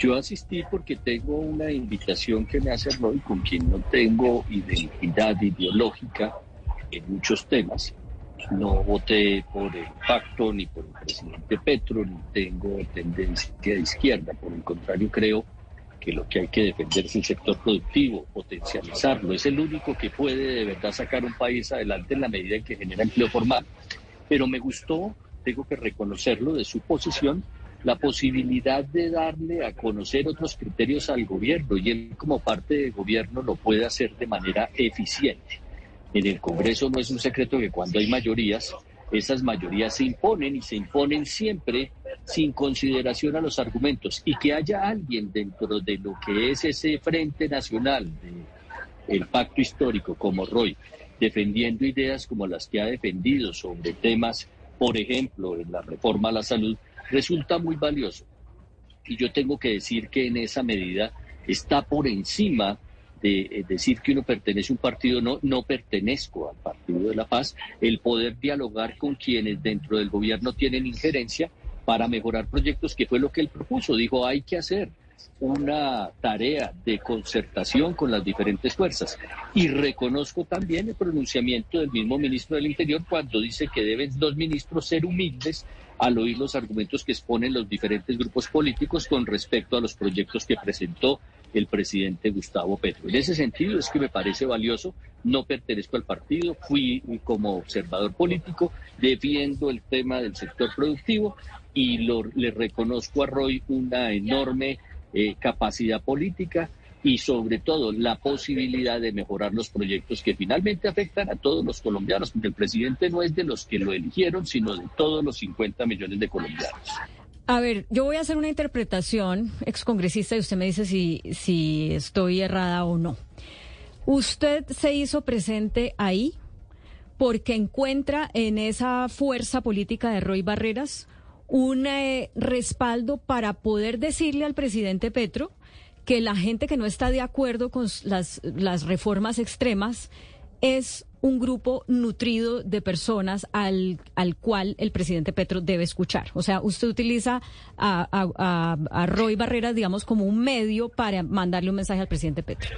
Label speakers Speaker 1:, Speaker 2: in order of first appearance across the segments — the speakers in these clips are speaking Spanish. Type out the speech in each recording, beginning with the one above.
Speaker 1: Yo asistí porque tengo una invitación que me hace Roy, con quien no tengo identidad ideológica en muchos temas. No voté por el pacto ni por el presidente Petro, ni tengo tendencia de izquierda. Por el contrario, creo que lo que hay que defender es el sector productivo, potencializarlo. Es el único que puede de verdad sacar un país adelante en la medida en que genera empleo formal. Pero me gustó, tengo que reconocerlo, de su posición, la posibilidad de darle a conocer otros criterios al gobierno y él como parte del gobierno lo puede hacer de manera eficiente. En el Congreso no es un secreto que cuando hay mayorías, esas mayorías se imponen y se imponen siempre sin consideración a los argumentos y que haya alguien dentro de lo que es ese Frente Nacional del Pacto Histórico como Roy, defendiendo ideas como las que ha defendido sobre temas, por ejemplo, en la reforma a la salud, resulta muy valioso. Y yo tengo que decir que en esa medida está por encima de eh, decir que uno pertenece a un partido, no, no pertenezco al Partido de la Paz, el poder dialogar con quienes dentro del gobierno tienen injerencia para mejorar proyectos, que fue lo que él propuso. Dijo, hay que hacer una tarea de concertación con las diferentes fuerzas. Y reconozco también el pronunciamiento del mismo ministro del Interior cuando dice que deben los ministros ser humildes al oír los argumentos que exponen los diferentes grupos políticos con respecto a los proyectos que presentó el presidente Gustavo Petro. En ese sentido es que me parece valioso, no pertenezco al partido, fui como observador político, defiendo el tema del sector productivo y le reconozco a Roy una enorme eh, capacidad política y sobre todo la posibilidad de mejorar los proyectos que finalmente afectan a todos los colombianos, porque el presidente no es de los que lo eligieron, sino de todos los 50 millones de colombianos.
Speaker 2: A ver, yo voy a hacer una interpretación excongresista y usted me dice si, si estoy errada o no. Usted se hizo presente ahí porque encuentra en esa fuerza política de Roy Barreras un eh, respaldo para poder decirle al presidente Petro que la gente que no está de acuerdo con las, las reformas extremas es un grupo nutrido de personas al, al cual el presidente Petro debe escuchar. O sea, usted utiliza a, a, a, Roy Barreras, digamos, como un medio para mandarle un mensaje al presidente Petro.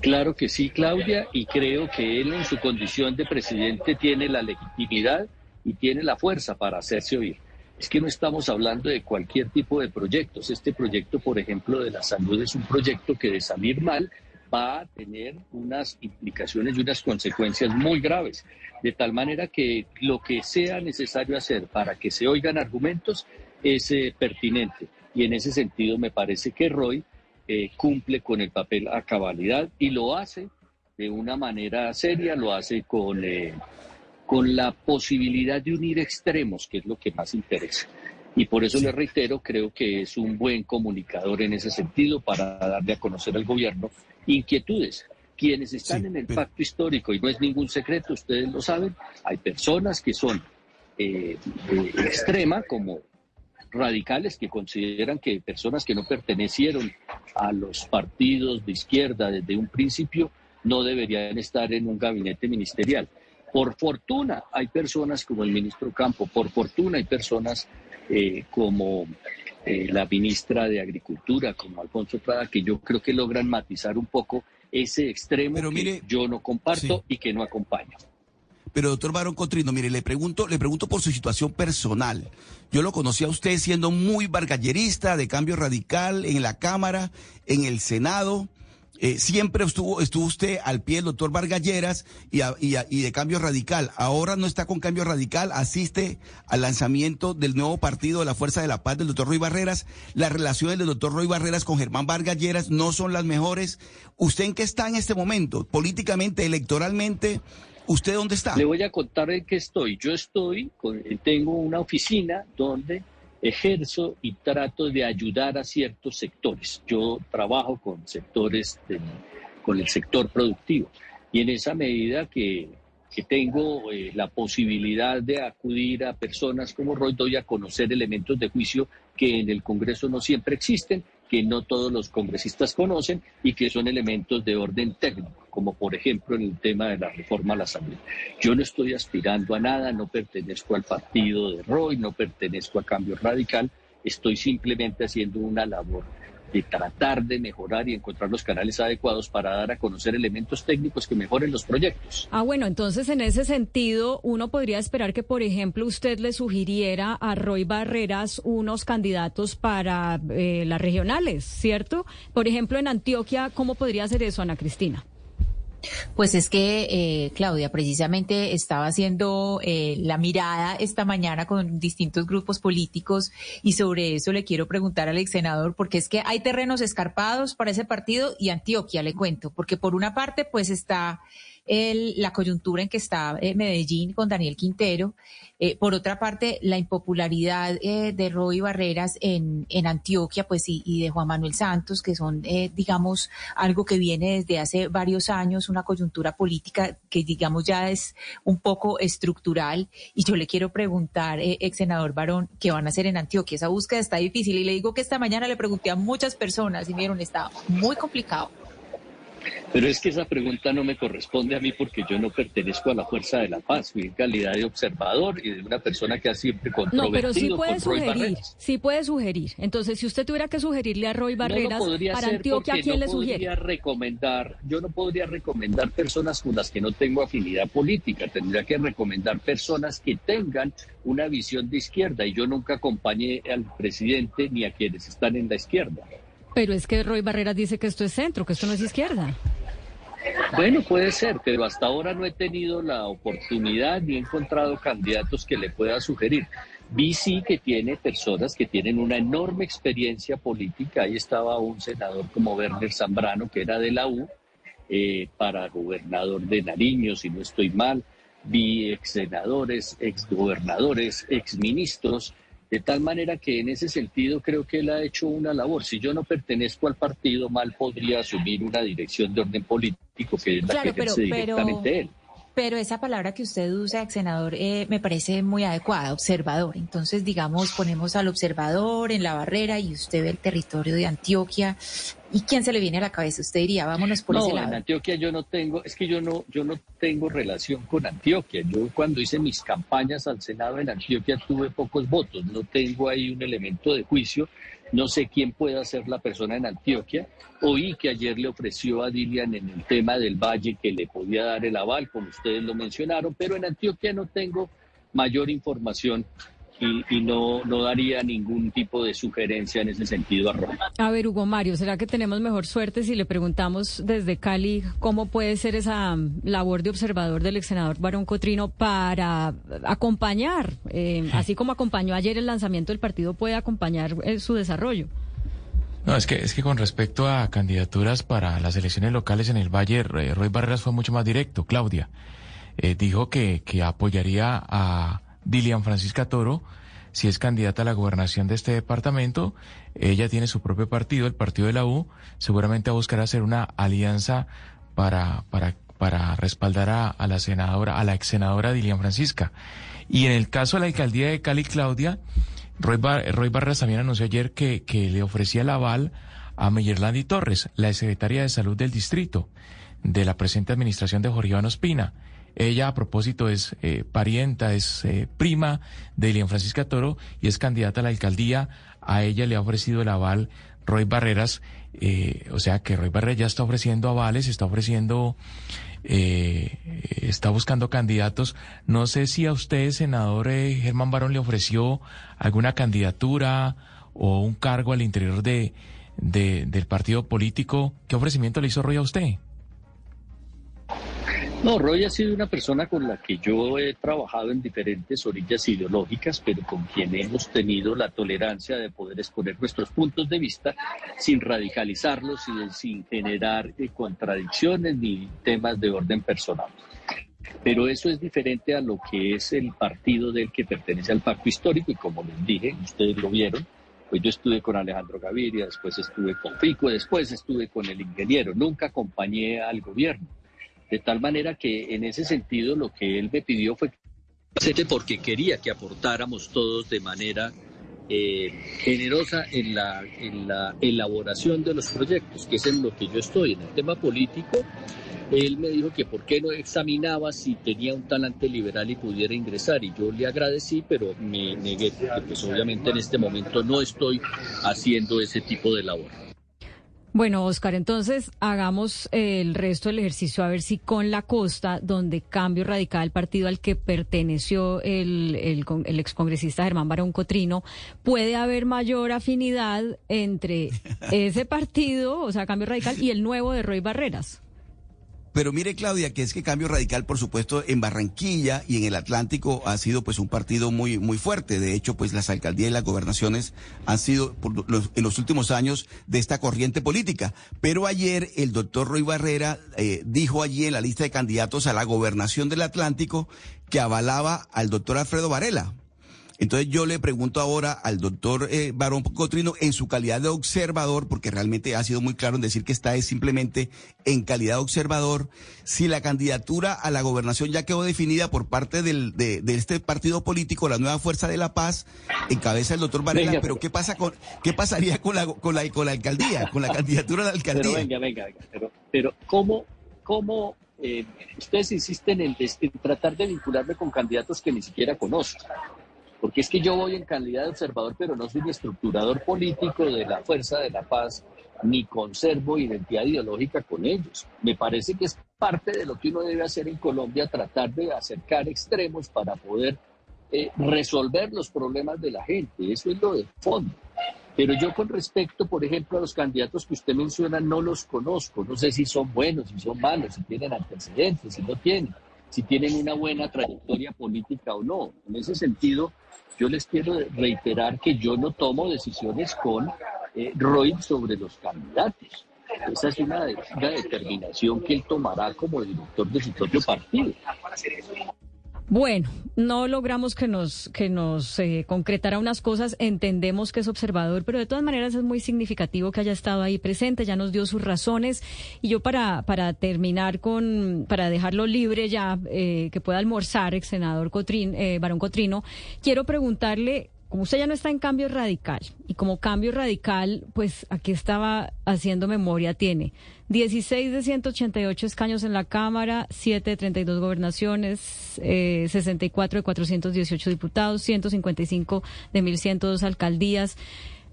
Speaker 1: Claro que sí, Claudia, y creo que él en su condición de presidente tiene la legitimidad y tiene la fuerza para hacerse oír es que no estamos hablando de cualquier tipo de proyectos. Este proyecto, por ejemplo, de la salud es un proyecto que de salir mal va a tener unas implicaciones y unas consecuencias muy graves. De tal manera que lo que sea necesario hacer para que se oigan argumentos es eh, pertinente. Y en ese sentido me parece que Roy eh, cumple con el papel a cabalidad y lo hace de una manera seria, lo hace con... Eh, con la posibilidad de unir extremos, que es lo que más interesa. Y por eso le reitero, creo que es un buen comunicador en ese sentido para darle a conocer al gobierno inquietudes. Quienes están en el pacto histórico, y no es ningún secreto, ustedes lo saben, hay personas que son eh, extrema, como radicales, que consideran que personas que no pertenecieron a los partidos de izquierda desde un principio no deberían estar en un gabinete ministerial. Por fortuna hay personas como el ministro Campo, por fortuna hay personas eh, como eh, la ministra de Agricultura, como Alfonso Prada, que yo creo que logran matizar un poco ese extremo que yo no comparto y que no acompaño.
Speaker 3: Pero doctor Barón Cotrino, mire, le pregunto, le pregunto por su situación personal. Yo lo conocí a usted siendo muy bargallerista de cambio radical en la Cámara, en el Senado. Eh, siempre estuvo, estuvo usted al pie del doctor Vargalleras y, y, de Cambio Radical. Ahora no está con Cambio Radical, asiste al lanzamiento del nuevo partido de la Fuerza de la Paz del doctor Roy Barreras. Las relaciones del doctor Roy Barreras con Germán Vargalleras no son las mejores. ¿Usted en qué está en este momento? Políticamente, electoralmente, ¿usted dónde está?
Speaker 1: Le voy a contar en qué estoy. Yo estoy, tengo una oficina donde ejerzo y trato de ayudar a ciertos sectores. Yo trabajo con sectores, con el sector productivo y en esa medida que, tengo eh, la posibilidad de acudir a personas como Roy, doy a conocer elementos de juicio que en el Congreso no siempre existen que no todos los congresistas conocen y que son elementos de orden técnico, como por ejemplo en el tema de la reforma a la salud. Yo no estoy aspirando a nada, no pertenezco al partido de Roy, no pertenezco a Cambio Radical, estoy simplemente haciendo una labor de tratar de mejorar y encontrar los canales adecuados para dar a conocer elementos técnicos que mejoren los proyectos.
Speaker 2: Ah, bueno, entonces en ese sentido, uno podría esperar que, por ejemplo, usted le sugiriera a Roy Barreras unos candidatos para eh, las regionales, ¿cierto? Por ejemplo, en Antioquia, ¿cómo podría ser eso, Ana Cristina?
Speaker 4: Pues es que, eh, Claudia, precisamente estaba haciendo eh, la mirada esta mañana con distintos grupos políticos y sobre eso le quiero preguntar al ex senador, porque es que hay terrenos escarpados para ese partido y Antioquia, le cuento, porque por una parte, pues está el, la coyuntura en que está eh, Medellín con Daniel Quintero. Eh, por otra parte, la impopularidad eh, de Roy Barreras en, en Antioquia, pues y, de Juan Manuel Santos, que son, digamos, algo que viene desde hace varios años, una coyuntura política que, digamos, ya es un poco estructural. Y yo le quiero preguntar, ex senador Barón, ¿qué van a hacer en Antioquia? Esa búsqueda está difícil. Y le digo que esta mañana le pregunté a muchas personas y vieron, está muy complicado.
Speaker 1: Pero es que esa pregunta no me corresponde a mí porque yo no pertenezco a la Fuerza de la Paz. Fui en calidad de observador y de una persona que ha siempre controvertido
Speaker 2: No, pero sí puede sugerir, sí puede sugerir. Entonces, si usted tuviera que sugerirle a Roy Barreras para Antioquia, ¿a quién le sugiere?
Speaker 1: recomendar, yo no podría recomendar personas con las que no tengo afinidad política. Tendría que recomendar personas que tengan una visión de izquierda y yo nunca acompañé al presidente ni a quienes están en la izquierda.
Speaker 2: Pero es que Roy Barreras dice que esto es centro, que esto no es izquierda.
Speaker 1: Bueno, puede ser, pero hasta ahora no he tenido la oportunidad ni he encontrado candidatos que le pueda sugerir. Vi sí que tiene personas que tienen una enorme experiencia política. Ahí estaba un senador como Werner Zambrano, que era de la U, eh, para gobernador de Nariño, si no estoy mal. Vi ex senadores, ex gobernadores, ex ministros de tal manera que en ese sentido creo que él ha hecho una labor. Si yo no pertenezco al partido, mal podría asumir una dirección de orden político que es la que pero, directamente él.
Speaker 4: Pero esa palabra que usted usa, ex senador, eh, me parece muy adecuada, observador. Entonces, digamos, ponemos al observador en la barrera y usted ve el territorio de Antioquia ¿Y quién se le viene a la cabeza? Usted diría, vámonos por ese lado.
Speaker 1: En Antioquia yo no tengo, es que yo no, yo no tengo relación con Antioquia. Yo cuando hice mis campañas al Senado en Antioquia tuve pocos votos. No tengo ahí un elemento de juicio. No sé quién pueda ser la persona en Antioquia. Oí que ayer le ofreció a Dilian en el tema del Valle que le podía dar el aval, como ustedes lo mencionaron, pero en Antioquia no tengo mayor información y, no, no daría ningún tipo de sugerencia en ese sentido a Roma.
Speaker 2: A ver, Hugo Mario, ¿será que tenemos mejor suerte si le preguntamos desde Cali cómo puede ser esa labor de observador del ex senador Barón Cotrino para acompañar, eh, así como acompañó ayer el lanzamiento del partido, puede acompañar eh, su desarrollo?
Speaker 5: No, es que, es que con respecto a candidaturas para las elecciones locales en el Valle, Roy Barreras fue mucho más directo, Claudia. Eh, dijo que, que apoyaría a Dilian Francisca Toro, si es candidata a la gobernación de este departamento, ella tiene su propio partido, el partido de la U, seguramente buscará hacer una alianza para, para, para respaldar a, la senadora, a la ex senadora Dilian Francisca. Y en el caso de la alcaldía de Cali, Claudia, Roy, Barras también anunció ayer que, que le ofrecía el aval a Meyerlandi Torres, la secretaria de Salud del distrito de la presente administración de Jorge Iván Ospina. Ella, a propósito, es eh, parienta, es eh, prima de Elian Francisca Toro y es candidata a la alcaldía. A ella le ha ofrecido el aval Roy Barreras. Eh, o sea que Roy Barreras ya está ofreciendo avales, está ofreciendo, está buscando candidatos. No sé si a usted, senador Germán Barón, le ofreció alguna candidatura o un cargo al interior de, del partido político. ¿Qué ofrecimiento le hizo Roy a usted?
Speaker 1: No, Roy ha sido una persona con la que yo he trabajado en diferentes orillas ideológicas, pero con quien hemos tenido la tolerancia de poder exponer nuestros puntos de vista sin radicalizarlos y sin generar eh, contradicciones ni temas de orden personal. Pero eso es diferente a lo que es el partido del que pertenece al pacto histórico y como les dije, ustedes lo vieron, pues yo estuve con Alejandro Gaviria, después estuve con Fico, después estuve con el ingeniero, nunca acompañé al gobierno. De tal manera que en ese sentido lo que él me pidió fue porque quería que aportáramos todos de manera eh, generosa en la, en la elaboración de los proyectos, que es en lo que yo estoy. En el tema político, él me dijo que por qué no examinaba si tenía un talante liberal y pudiera ingresar y yo le agradecí, pero me negué porque pues obviamente en este momento no estoy haciendo ese tipo de labor.
Speaker 2: Bueno, Oscar, entonces hagamos el resto del ejercicio a ver si con la costa, donde Cambio Radical, partido al que perteneció el, el, el excongresista Germán Barón Cotrino, puede haber mayor afinidad entre ese partido, o sea, Cambio Radical, y el nuevo de Roy Barreras.
Speaker 3: Pero mire, Claudia, que es que Cambio Radical, por supuesto, en Barranquilla y en el Atlántico ha sido pues un partido muy, muy fuerte. De hecho, pues las alcaldías y las gobernaciones han sido en los últimos años de esta corriente política. Pero ayer el doctor Roy Barrera eh, dijo allí en la lista de candidatos a la gobernación del Atlántico que avalaba al doctor Alfredo Varela. Entonces yo le pregunto ahora al doctor eh, Barón Cotrino en su calidad de observador, porque realmente ha sido muy claro en decir que está es simplemente en calidad de observador, si la candidatura a la gobernación ya quedó definida por parte del, de, este partido político, la Nueva Fuerza de la Paz, en cabeza del doctor Varela, pero ¿qué pasa con qué pasaría con la con la con la alcaldía, con la candidatura a la alcaldía?
Speaker 1: Pero venga, venga, venga, pero, pero cómo cómo eh, ustedes insisten en, en tratar de vincularme con candidatos que ni siquiera conozco porque es que yo voy en calidad de observador, pero no soy un estructurador político de la Fuerza de la Paz, ni conservo identidad ideológica con ellos. Me parece que es parte de lo que uno debe hacer en Colombia, tratar de acercar extremos para poder eh, resolver los problemas de la gente. Eso es lo de fondo. Pero yo con respecto, por ejemplo, a los candidatos que usted menciona, no los conozco. No sé si son buenos, si son malos, si tienen antecedentes, si no tienen, si tienen una buena trayectoria política o no. En ese sentido, yo les quiero reiterar que yo no tomo decisiones con eh, Roy sobre los candidatos. Esa es una, una determinación que él tomará como director de su propio partido.
Speaker 2: Bueno, no logramos que nos que nos eh, concretara unas cosas. Entendemos que es observador, pero de todas maneras es muy significativo que haya estado ahí presente. Ya nos dio sus razones y yo para para terminar con para dejarlo libre ya eh, que pueda almorzar, ex senador eh, Barón Cotrino, quiero preguntarle como usted ya no está en cambio radical, y como cambio radical, pues aquí estaba haciendo memoria, tiene 16 de 188 escaños en la Cámara, 7 de 32 gobernaciones, eh, 64 de 418 diputados, 155 de 1.102 alcaldías.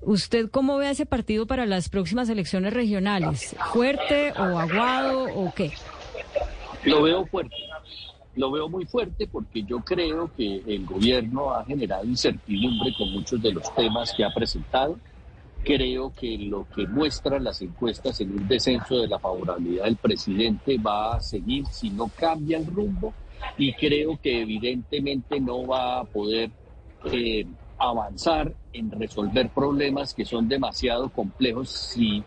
Speaker 2: ¿Usted cómo ve a ese partido para las próximas elecciones regionales? ¿Fuerte o aguado o qué?
Speaker 1: Lo veo fuerte lo veo muy fuerte porque yo creo que el gobierno ha generado incertidumbre con muchos de los temas que ha presentado. Creo que lo que muestran las encuestas en un descenso de la favorabilidad del presidente va a seguir si no cambia el rumbo y creo que evidentemente no va a poder eh, avanzar en resolver problemas que son demasiado complejos si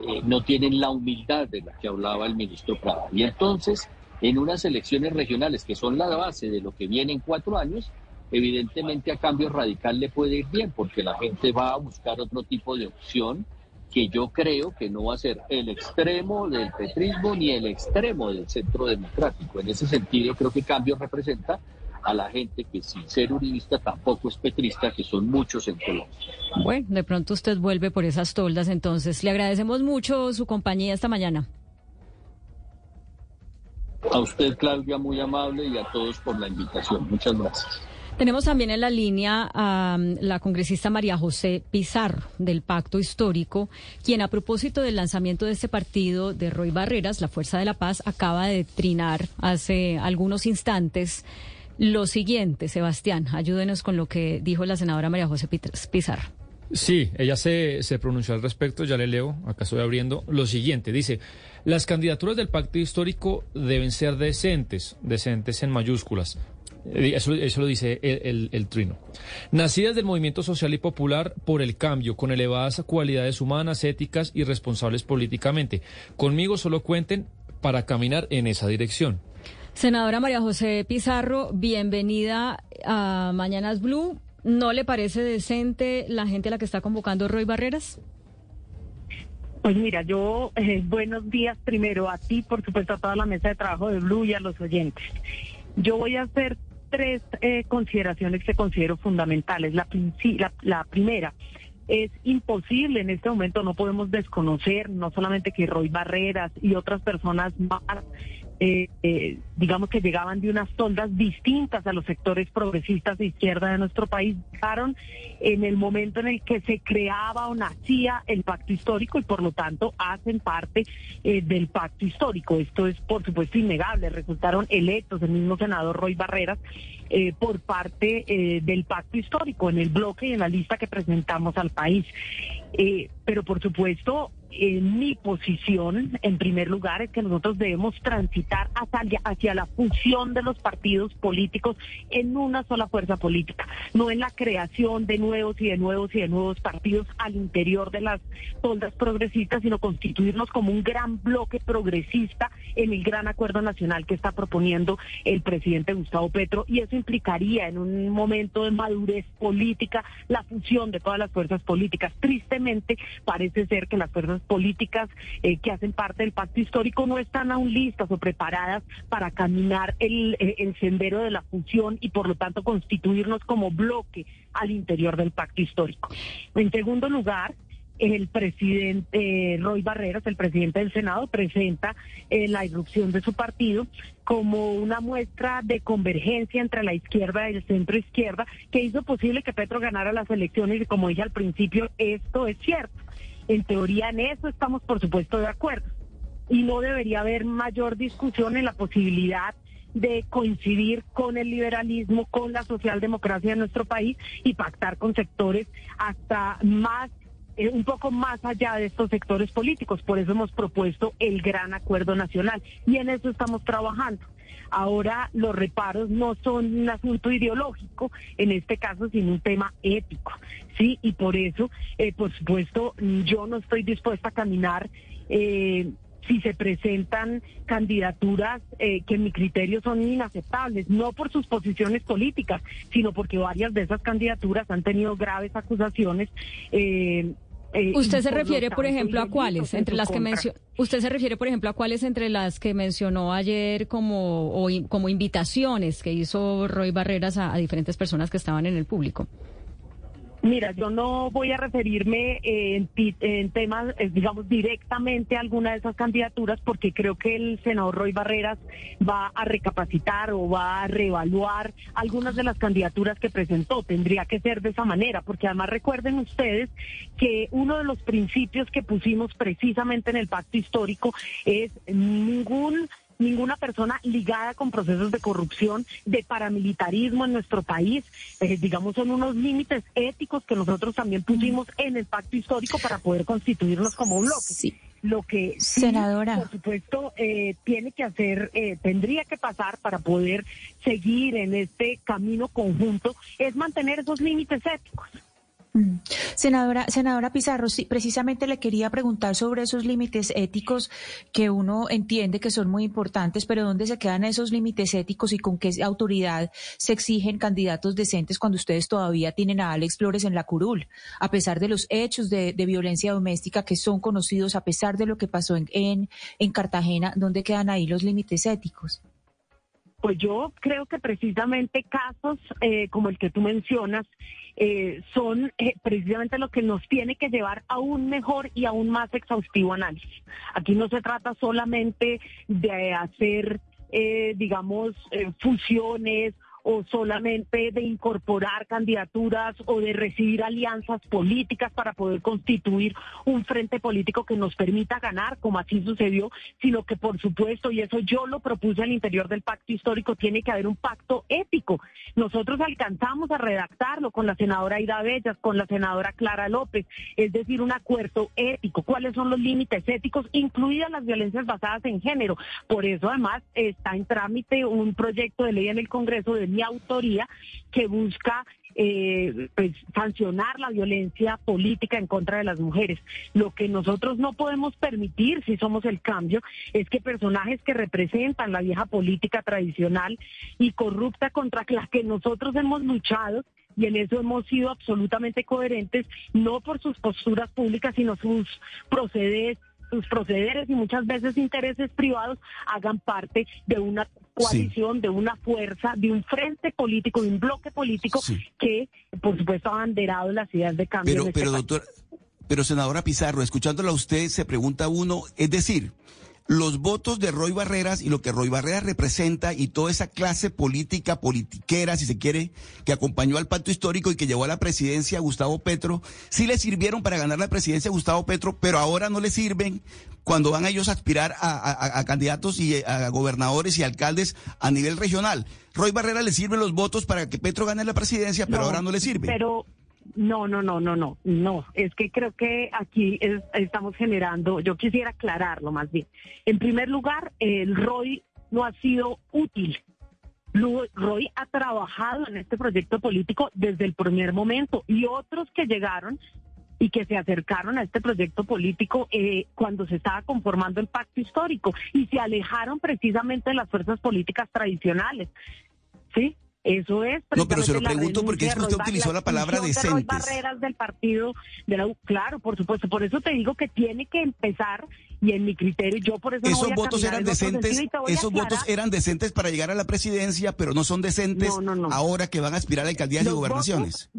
Speaker 1: eh, no tienen la humildad de la que hablaba el ministro Prada. Y entonces en unas elecciones regionales que son la base de lo que viene en cuatro años, evidentemente a cambio radical le puede ir bien porque la gente va a buscar otro tipo de opción que yo creo que no va a ser el extremo del petrismo ni el extremo del centro democrático. En ese sentido, creo que cambio representa a la gente que sin ser uribista tampoco es petrista, que son muchos en Colombia.
Speaker 2: Bueno, de pronto usted vuelve por esas toldas, entonces le agradecemos mucho su compañía esta mañana.
Speaker 1: A usted, Claudia, muy amable y a todos por la invitación. Muchas gracias.
Speaker 2: Tenemos también en la línea a um, la congresista María José Pizarro del Pacto Histórico, quien a propósito del lanzamiento de este partido de Roy Barreras, la Fuerza de la Paz, acaba de trinar hace algunos instantes lo siguiente. Sebastián, ayúdenos con lo que dijo la senadora María José Pizarro.
Speaker 6: Sí, ella se, se pronunció al respecto, ya le leo, acá estoy abriendo, lo siguiente, dice, las candidaturas del pacto histórico deben ser decentes, decentes en mayúsculas. Eh, eso, lo dice el, el, trino. Nacidas del movimiento social y popular por el cambio, con elevadas cualidades humanas, éticas y responsables políticamente. Conmigo solo cuenten para caminar en esa dirección.
Speaker 2: Senadora María José Pizarro, bienvenida a Mañanas Blue. ¿No le parece decente la gente a la que está convocando Roy Barreras?
Speaker 7: Pues mira, yo, eh, buenos días primero a ti, por supuesto, a toda la mesa de trabajo de Blue y a los oyentes. Yo voy a hacer tres eh, consideraciones que considero fundamentales. La, la, la primera, es imposible en este momento, no podemos desconocer no solamente que Roy Barreras y otras personas más eh, eh, digamos que llegaban de unas toldas distintas a los sectores progresistas de izquierda de nuestro país, llegaron en el momento en el que se creaba o nacía el pacto histórico y por lo tanto hacen parte eh, del pacto histórico. Esto es por supuesto innegable. Resultaron electos el mismo senador Roy Barreras eh, por parte eh, del pacto histórico en el bloque y en la lista que presentamos al país. Pero por supuesto, mi posición, en primer lugar, es que nosotros debemos transitar hacia, la fusión de los partidos políticos en una sola fuerza política, no en la creación de nuevos y de nuevos y de nuevos partidos al interior de las toldas progresistas, sino constituirnos como un gran bloque progresista en el gran acuerdo nacional que está proponiendo el presidente Gustavo Petro y eso implicaría en un momento de madurez política la fusión de todas las fuerzas políticas. Tristemente, parece ser que las fuerzas políticas eh, que hacen parte del pacto histórico no están aún listas o preparadas para caminar el, eh, el sendero de la fusión y por lo tanto constituirnos como bloque al interior del pacto histórico. En segundo lugar, el presidente eh, Roy Barreras, el presidente del Senado, presenta eh, la irrupción de su partido como una muestra de convergencia entre la izquierda y el centro izquierda que hizo posible que Petro ganara las elecciones y como dije al principio, esto es cierto. En teoría en eso estamos por supuesto de acuerdo y no debería haber mayor discusión en la posibilidad de coincidir con el liberalismo, con la socialdemocracia de nuestro país y pactar con sectores hasta más eh, un poco más allá de estos sectores políticos. Por eso hemos propuesto el gran acuerdo nacional y en eso estamos trabajando. Ahora los reparos no son un asunto ideológico, en este caso, sino un tema ético, ¿sí? Y por eso, eh, por supuesto, yo no estoy dispuesta a caminar. Eh, si se presentan candidaturas que en mi criterio son inaceptables, no por sus posiciones políticas, sino porque varias de esas candidaturas han tenido graves acusaciones eh,
Speaker 2: eh, ¿Usted se refiere, por ejemplo, a cuáles entre las que mencionó? ¿Usted se refiere, por ejemplo, a cuáles entre las que mencionó ayer como como invitaciones que hizo Roy Barreras a diferentes personas que estaban en el público?
Speaker 7: Mira, yo no voy a referirme en, temas, eh, digamos, directamente a alguna de esas candidaturas porque creo que el senador Roy Barreras va a recapacitar o va a reevaluar algunas de las candidaturas que presentó. Tendría que ser de esa manera, porque además recuerden ustedes que uno de los principios que pusimos precisamente en el pacto histórico es ningún ninguna persona ligada con procesos de corrupción, de paramilitarismo en nuestro país. Eh, digamos, son unos límites éticos que nosotros también pusimos en el pacto histórico para poder constituirnos como un bloque.
Speaker 4: Sí.
Speaker 7: Lo que
Speaker 4: senadora,
Speaker 7: por supuesto, eh, tiene que hacer, eh, tendría que pasar para poder seguir en este camino conjunto, es mantener esos límites éticos.
Speaker 4: Senadora, senadora Pizarro, sí, precisamente le quería preguntar sobre esos límites éticos que uno entiende que son muy importantes, pero ¿dónde se quedan esos límites éticos y con qué autoridad se exigen candidatos decentes cuando ustedes todavía tienen a Alex Flores en la curul? A pesar de los hechos de, violencia doméstica que son conocidos, a pesar de lo que pasó en, en, Cartagena, ¿dónde quedan ahí los límites éticos?
Speaker 7: Pues yo creo que precisamente casos eh, como el que tú mencionas, eh, son eh, precisamente lo que nos tiene que llevar a un mejor y aún más exhaustivo análisis. Aquí no se trata solamente de hacer, eh, digamos, fusiones o solamente de incorporar candidaturas o de recibir alianzas políticas para poder constituir un frente político que nos permita ganar, como así sucedió, sino que por supuesto, y eso yo lo propuse al interior del pacto histórico, tiene que haber un pacto ético. Nosotros alcanzamos a redactarlo con la senadora Aida Bellas, con la senadora Clara López, es decir, un acuerdo ético. ¿Cuáles son los límites éticos, incluidas las violencias basadas en género? Por eso además está en trámite un proyecto de ley en el Congreso de autoría que busca eh, pues, sancionar la violencia política en contra de las mujeres. Lo que nosotros no podemos permitir, si somos el cambio, es que personajes que representan la vieja política tradicional y corrupta contra la que nosotros hemos luchado, y en eso hemos sido absolutamente coherentes, no por sus posturas públicas, sino sus procederes sus procederes y muchas veces intereses privados hagan parte de una coalición, de una fuerza, de un frente político, de un bloque político que, por supuesto, ha abanderado las ideas de cambio.
Speaker 3: Pero,
Speaker 7: en este
Speaker 3: pero doctor, pero senadora Pizarro, escuchándola a usted, se pregunta uno, es decir, los votos de Roy Barreras y lo que Roy Barreras representa y toda esa clase política, politiquera, si se quiere, que acompañó al pacto histórico y que llevó a la presidencia a Gustavo Petro, sí le sirvieron para ganar la presidencia a Gustavo Petro, pero ahora no le sirven cuando van ellos a aspirar a, candidatos y a gobernadores y alcaldes a nivel regional. Roy Barreras le sirven los votos para que Petro gane la presidencia, pero ahora no le sirve.
Speaker 7: Pero no, no, no, no, no, no. Es que creo que aquí estamos generando, yo quisiera aclararlo más bien. En primer lugar, el ROI no ha sido útil. Roy ha trabajado en este proyecto político desde el primer momento y otros que llegaron y que se acercaron a este proyecto político eh, cuando se estaba conformando el pacto histórico y se alejaron precisamente de las fuerzas políticas tradicionales. ¿Sí? Eso es.
Speaker 3: No, pero se lo pregunto porque es que usted utilizó la palabra decentes.
Speaker 7: barreras del partido de la Claro, por supuesto. Por eso te digo que tiene que empezar y en mi criterio yo por eso
Speaker 3: esos
Speaker 7: no
Speaker 3: votos eran decentes esos votos eran decentes para llegar a la presidencia pero no son decentes ahora que van a aspirar a alcaldías y gobernaciones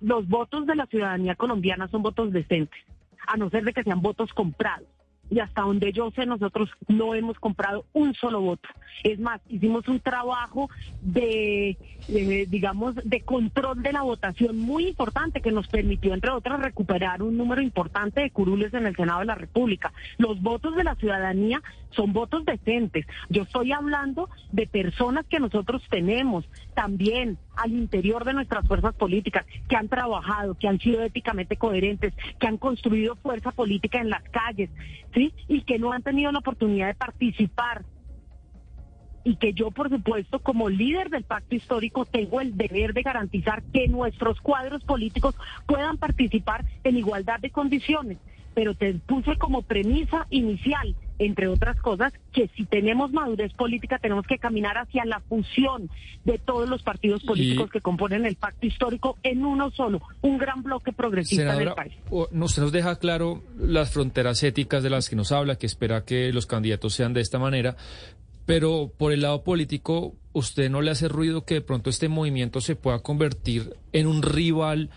Speaker 7: los votos de la ciudadanía colombiana son votos decentes a no ser de que sean votos comprados y hasta donde yo sé nosotros no hemos comprado un solo voto. Es más, hicimos un trabajo de, digamos, de control de la votación muy importante que nos permitió, entre otras, recuperar un número importante de curules en el Senado de la República. Los votos de la ciudadanía son votos decentes. Yo estoy hablando de personas que nosotros tenemos también al interior de nuestras fuerzas políticas, que han trabajado, que han sido éticamente coherentes, que han construido fuerza política en las calles. Y que no han tenido la oportunidad de participar. Y que yo, por supuesto, como líder del pacto histórico, tengo el deber de garantizar que nuestros cuadros políticos puedan participar en igualdad de condiciones. Pero te puse como premisa inicial entre otras cosas, que si tenemos madurez política tenemos que caminar hacia la fusión de todos los partidos políticos que componen el pacto histórico en uno solo, un gran bloque progresista del país.
Speaker 6: Usted nos deja claro las fronteras éticas de las que nos habla, que espera que los candidatos sean de esta manera, pero por el lado político, ¿usted no le hace ruido que de pronto este movimiento se pueda convertir en un rival?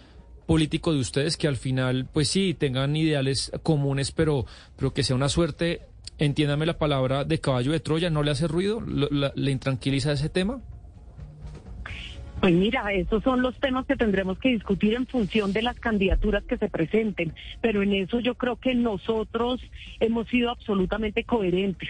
Speaker 6: político de ustedes que al final, pues sí, tengan ideales comunes, pero, pero que sea una suerte entiéndame la palabra de caballo de Troya, ¿no le hace ruido? ¿Le intranquiliza ese tema?
Speaker 7: Pues mira, esos son los temas que tendremos que discutir en función de las candidaturas que se presenten, pero en eso yo creo que nosotros hemos sido absolutamente coherentes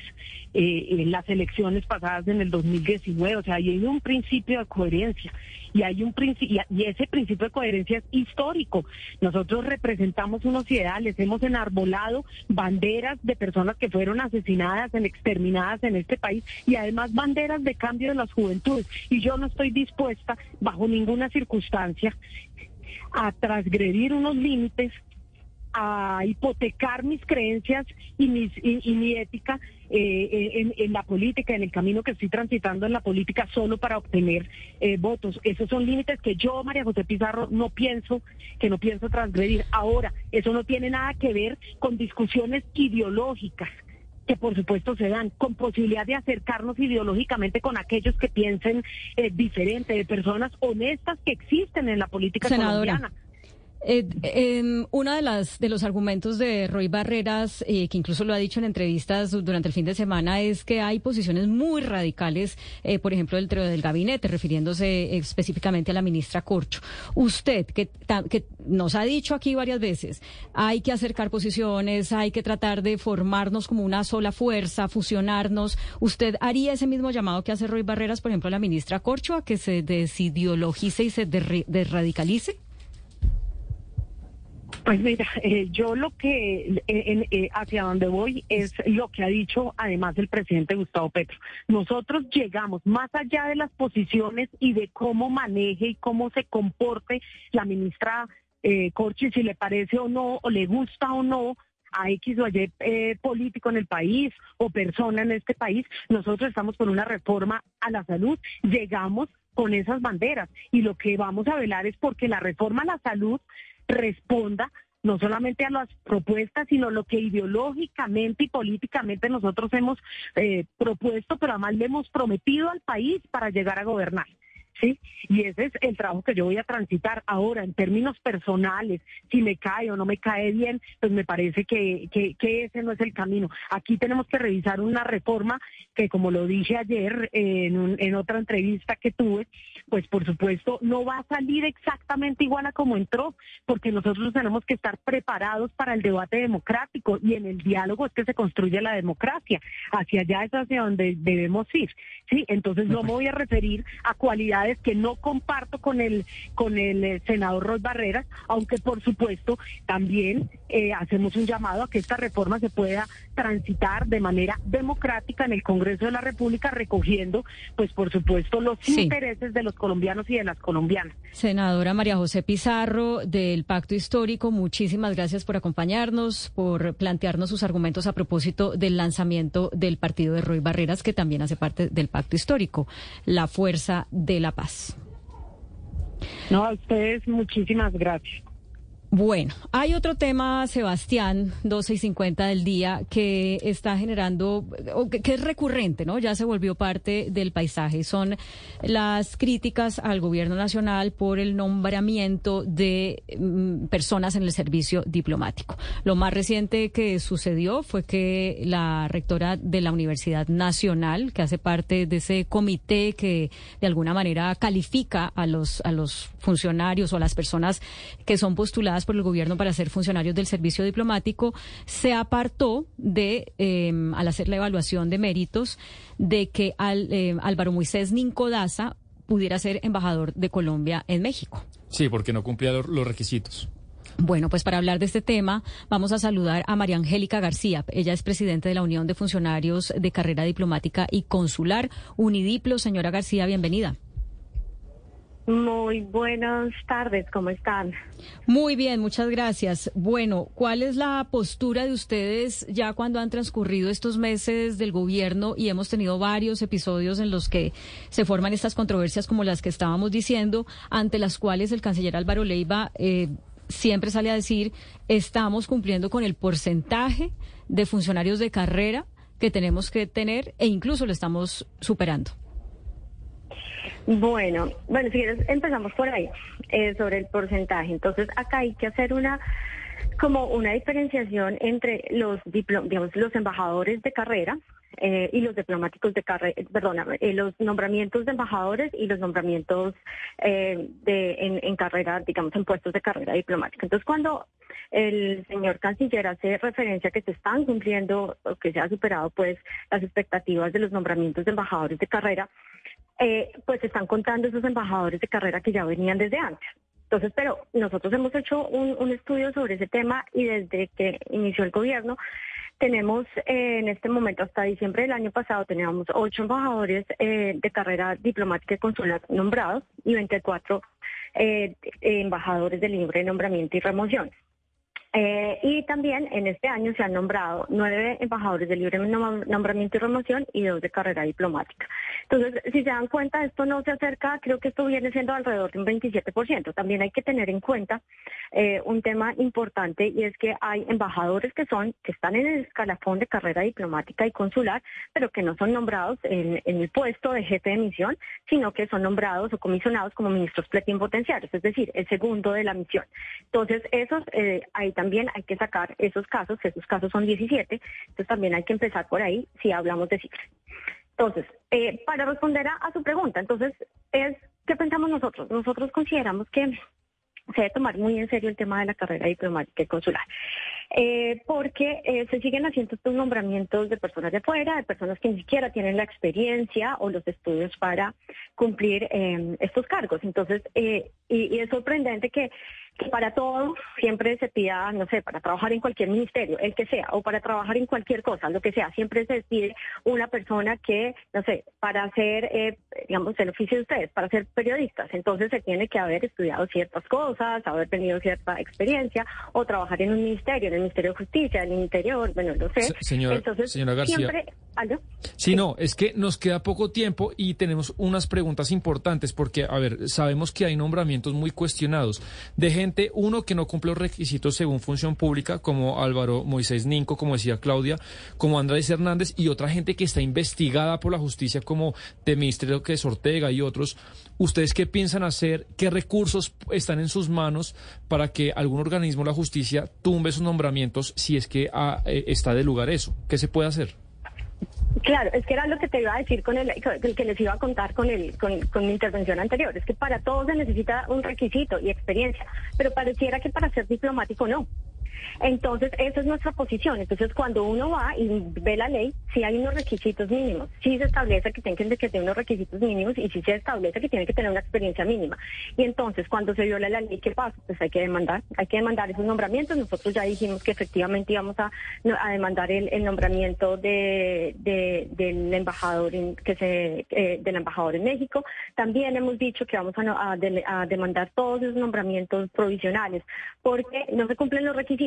Speaker 7: eh, en las elecciones pasadas en el 2019, o sea, hay un principio de coherencia y hay un principio y ese principio de coherencia es histórico. Nosotros representamos unos ideales, hemos enarbolado banderas de personas que fueron asesinadas, en exterminadas en este país y además banderas de cambio de las juventudes. Y yo no estoy dispuesta bajo ninguna circunstancia a transgredir unos límites a hipotecar mis creencias y, mis, y, mi ética eh, en, la política, en el camino que estoy transitando en la política solo para obtener eh, votos. Esos son límites que yo, María José Pizarro, no pienso, que no pienso transgredir. Ahora, eso no tiene nada que ver con discusiones ideológicas que por supuesto se dan, con posibilidad de acercarnos ideológicamente con aquellos que piensen eh, diferente, de personas honestas que existen en la política colombiana.
Speaker 2: Eh, em, uno de, de los argumentos de Roy Barreras, eh, que incluso lo ha dicho en entrevistas durante el fin de semana, es que hay posiciones muy radicales, eh, por ejemplo, dentro del gabinete, refiriéndose específicamente a la ministra Corcho. Usted, que, que nos ha dicho aquí varias veces, hay que acercar posiciones, hay que tratar de formarnos como una sola fuerza, fusionarnos. ¿Usted haría ese mismo llamado que hace Roy Barreras, por ejemplo, a la ministra Corcho, a que se desideologice y se desradicalice?
Speaker 7: Pues mira, eh, yo lo que eh, hacia donde voy es lo que ha dicho además el presidente Gustavo Petro. Nosotros llegamos más allá de las posiciones y de cómo maneje y cómo se comporte la ministra eh, Corchi, si le parece o no, o le gusta o no a X o Y eh, político en el país o persona en este país. Nosotros estamos por una reforma a la salud. Llegamos con esas banderas y lo que vamos a velar es porque la reforma a la salud responda no solamente a las propuestas, sino lo que ideológicamente y políticamente nosotros hemos eh, propuesto, pero además le hemos prometido al país para llegar a gobernar. ¿Sí? Y ese es el trabajo que yo voy a transitar ahora en términos personales, si me cae o no me cae bien, pues me parece que, que, ese no es el camino. Aquí tenemos que revisar una reforma que, como lo dije ayer en, en otra entrevista que tuve, pues por supuesto no va a salir exactamente igual a como entró, porque nosotros tenemos que estar preparados para el debate democrático y en el diálogo es que se construye la democracia. Hacia allá es hacia donde debemos ir, ¿sí? Entonces no me voy a referir a cualidades que no comparto con el, con el eh, senador Roy Barreras, aunque por supuesto también eh, hacemos un llamado a que esta reforma se pueda transitar de manera democrática en el Congreso de la República, recogiendo, pues por supuesto, los intereses de los colombianos y de las colombianas.
Speaker 2: Senadora María José Pizarro, del Pacto Histórico, muchísimas gracias por acompañarnos, por plantearnos sus argumentos a propósito del lanzamiento del partido de Roy Barreras, que también hace parte del Pacto Histórico, la Fuerza de la
Speaker 7: No, a ustedes muchísimas gracias.
Speaker 2: Bueno, hay otro tema, Sebastián, 12 y 50 del día, que está generando, que es recurrente, ¿no? Ya se volvió parte del paisaje. Son las críticas al gobierno nacional por el nombramiento de mm, personas en el servicio diplomático. Lo más reciente que sucedió fue que la rectora de la Universidad Nacional, que hace parte de ese comité que de alguna manera califica a los, a los funcionarios o a las personas que son postuladas, por el gobierno para ser funcionarios del servicio diplomático, se apartó de, em, al hacer la evaluación de méritos, de que al, em, Álvaro Moisés Nincodaza pudiera ser embajador de Colombia en México.
Speaker 6: Sí, porque no cumplía los requisitos.
Speaker 2: Bueno, pues para hablar de este tema vamos a saludar a María Angélica García. Ella es presidente de la Unión de Funcionarios de Carrera Diplomática y Consular, Unidiplo. Señora García, bienvenida.
Speaker 8: Muy buenas tardes, ¿cómo están?
Speaker 2: Muy bien, muchas gracias. Bueno, ¿cuál es la postura de ustedes ya cuando han transcurrido estos meses del gobierno y hemos tenido varios episodios en los que se forman estas controversias como las que estábamos diciendo, ante las cuales el canciller Álvaro Leiva eh, siempre sale a decir, estamos cumpliendo con el porcentaje de funcionarios de carrera que tenemos que tener e incluso lo estamos superando?
Speaker 8: Bueno, bueno, si quieres empezamos por ahí, eh, sobre el porcentaje. Entonces, acá hay que hacer una como una diferenciación entre los digamos, los embajadores de carrera eh, y los diplomáticos de carrera, perdona, eh, los nombramientos de embajadores y los nombramientos de en, en carrera, digamos, en puestos de carrera diplomática. Entonces, cuando el señor canciller hace referencia que se están cumpliendo o que se ha superado pues las expectativas de los nombramientos de embajadores de carrera, eh, pues están contando esos embajadores de carrera que ya venían desde antes. Entonces, pero nosotros hemos hecho un, estudio sobre ese tema y desde que inició el gobierno tenemos eh, en este momento hasta diciembre del año pasado teníamos ocho embajadores eh, de carrera diplomática y consular nombrados y 24 embajadores de libre nombramiento y remoción. Eh, y también en este año se han nombrado nueve embajadores de libre nombramiento y remoción y dos de carrera diplomática. Entonces, si se dan cuenta, esto no se acerca, creo que esto viene siendo alrededor de un 27%. También hay que tener en cuenta eh, un tema importante y es que hay embajadores que son, que están en el escalafón de carrera diplomática y consular, pero que no son nombrados en, el puesto de jefe de misión, sino que son nombrados o comisionados como ministros plenipotenciarios, es decir, el segundo de la misión. Entonces, esos eh, hay también hay que sacar esos casos, esos casos son 17, entonces también hay que empezar por ahí si hablamos de cifras. Entonces, eh, para responder a, su pregunta, entonces, es ¿qué pensamos nosotros? Nosotros consideramos que se debe tomar muy en serio el tema de la carrera diplomática y consular. Eh, porque eh, se siguen haciendo estos nombramientos de personas de afuera, de personas que ni siquiera tienen la experiencia o los estudios para cumplir estos cargos. Entonces, y, es sorprendente que para todo siempre se pida, no sé, para trabajar en cualquier ministerio, el que sea, o para trabajar en cualquier cosa, lo que sea, siempre se pide una persona que, no sé, para hacer, eh, digamos, el oficio de ustedes, para ser periodistas, entonces se tiene que haber estudiado ciertas cosas, haber tenido cierta experiencia, o trabajar en un ministerio, en el Ministerio de Justicia, en el Interior, bueno, lo sé.
Speaker 6: entonces, señora García.
Speaker 8: ¿Aló?
Speaker 6: Sí, no, es que nos queda poco tiempo y tenemos unas preguntas importantes porque, a ver, sabemos que hay nombramientos muy cuestionados de uno, que no cumple los requisitos según función pública, como Álvaro Moisés Ninco, como decía Claudia, como Andrés Hernández, y otra gente que está investigada por la justicia, como de Ministerio que es Ortega y otros. ¿Ustedes qué piensan hacer? ¿Qué recursos están en sus manos para que algún organismo la justicia tumbe sus nombramientos si es que ah, eh, está de lugar eso? ¿Qué se puede hacer?
Speaker 8: Claro, es que era lo que te iba a decir con el, que les iba a contar con el con, con, mi intervención anterior. Es que para todos se necesita un requisito y experiencia, pero pareciera que para ser diplomático no. Entonces, esa es nuestra posición. Entonces, cuando uno va y ve la ley, sí hay unos requisitos mínimos. Sí se establece que tienen que tener unos requisitos mínimos y sí se establece que tienen que tener una experiencia mínima. Y entonces, cuando se viola la ley, ¿qué pasa? Pues hay que demandar, hay que demandar esos nombramientos. Nosotros ya dijimos que efectivamente íbamos a, demandar el, nombramiento de, del embajador en, que se, eh, del embajador en México. También hemos dicho que vamos a demandar todos esos nombramientos provisionales porque no se cumplen los requisitos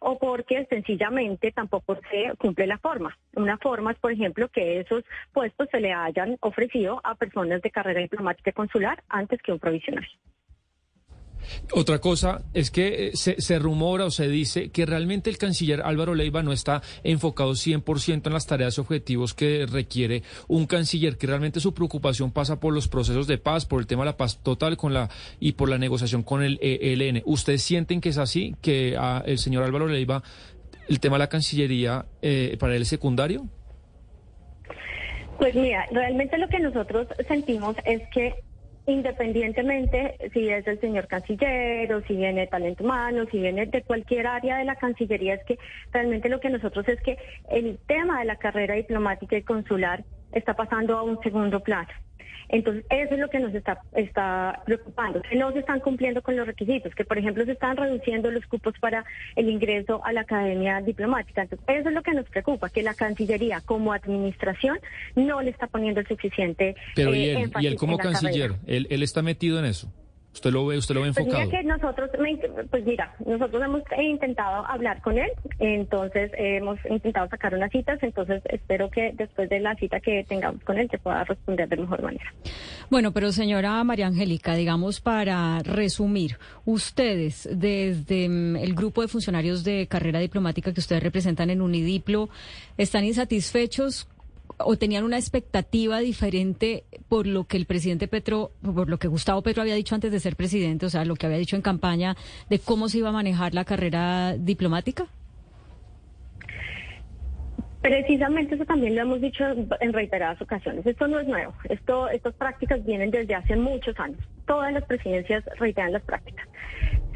Speaker 8: o porque sencillamente tampoco se cumple la forma. Una forma es, por ejemplo, que esos puestos se le hayan ofrecido a personas de carrera diplomática consular antes que un provisional.
Speaker 6: Otra cosa es que eh, se, rumora o se dice que realmente el canciller Álvaro Leiva no está enfocado 100% en las tareas y objetivos que requiere un canciller, que realmente su preocupación pasa por los procesos de paz, por el tema de la paz total con la y por la negociación con el ELN. ¿Ustedes sienten que es así, que ah, el señor Álvaro Leiva, el tema de la Cancillería, eh, para él es secundario?
Speaker 8: Pues mira, realmente lo que nosotros sentimos es que independientemente si es el señor canciller o si viene talento humano, si viene de cualquier área de la Cancillería, es que realmente lo que nosotros es que el tema de la carrera diplomática y consular está pasando a un segundo plano. Entonces, eso es lo que nos está, está preocupando, que no se están cumpliendo con los requisitos, que por ejemplo se están reduciendo los cupos para el ingreso a la academia diplomática. Entonces, eso es lo que nos preocupa, que la Cancillería como administración no le está poniendo el suficiente.
Speaker 6: Pero ¿y eh, él, ¿y él como canciller? ¿él, ¿Él está metido en eso? ¿Usted lo ve, usted lo ve enfocado?
Speaker 8: Pues mira, que nosotros, pues mira, nosotros hemos intentado hablar con él, entonces hemos intentado sacar unas citas, entonces espero que después de la cita que tengamos con él te pueda responder de mejor manera.
Speaker 2: Bueno, pero señora María Angélica, digamos para resumir, ustedes desde mm, el grupo de funcionarios de carrera diplomática que ustedes representan en Unidiplo, ¿están insatisfechos o tenían una expectativa diferente por lo que el presidente Petro, por lo que Gustavo Petro había dicho antes de ser presidente, o sea, lo que había dicho en campaña de cómo se iba a manejar la carrera diplomática?
Speaker 8: Precisamente eso también lo hemos dicho en reiteradas ocasiones. Esto no es nuevo. Esto, estas prácticas vienen desde hace muchos años. Todas las presidencias reiteran las prácticas.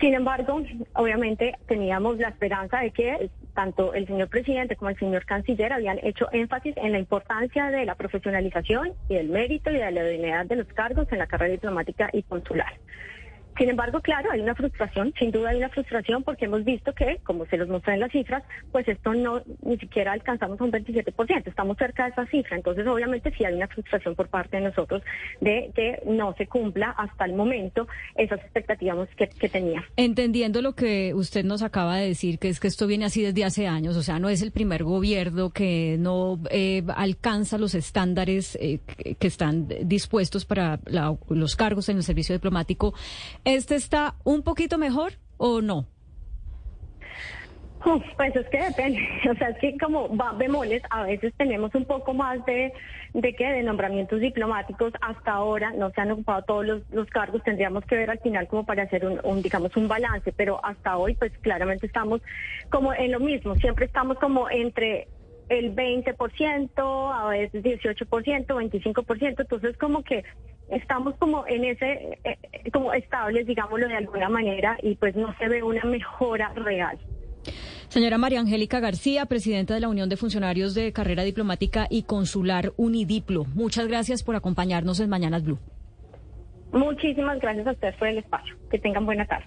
Speaker 8: Sin embargo, obviamente teníamos la esperanza de que tanto el señor presidente como el señor canciller habían hecho énfasis en la importancia de la profesionalización y del mérito y de la dignidad de los cargos en la carrera diplomática y consular. Sin embargo, claro, hay una frustración, sin duda hay una frustración porque hemos visto que, como se los mostré en las cifras, pues esto no ni siquiera alcanzamos un 27%, estamos cerca de esa cifra. Entonces, obviamente sí hay una frustración por parte de nosotros de que no se cumpla hasta el momento esas expectativas que, que tenía.
Speaker 2: Entendiendo lo que usted nos acaba de decir, que es que esto viene así desde hace años, o sea, no es el primer gobierno que no eh, alcanza los estándares eh, que están dispuestos para los cargos en el servicio diplomático. ¿Este está un poquito mejor o no?
Speaker 8: pues es que depende, o sea, es que como va bemoles, a veces tenemos un poco más de, de que de nombramientos diplomáticos, hasta ahora no se han ocupado todos los, cargos, tendríamos que ver al final como para hacer un, un, digamos, un balance, pero hasta hoy pues claramente estamos como en lo mismo, siempre estamos como entre el 20%, a veces 18%, 25%, entonces como que estamos como en ese, eh, eh, como estables, digámoslo de alguna manera, y pues no se ve una mejora real.
Speaker 2: Señora María Angélica García, presidenta de la Unión de Funcionarios de Carrera Diplomática y Consular Unidiplo, muchas gracias por acompañarnos en Mañanas Blue.
Speaker 8: Muchísimas gracias a ustedes por el espacio. Que tengan buena tarde.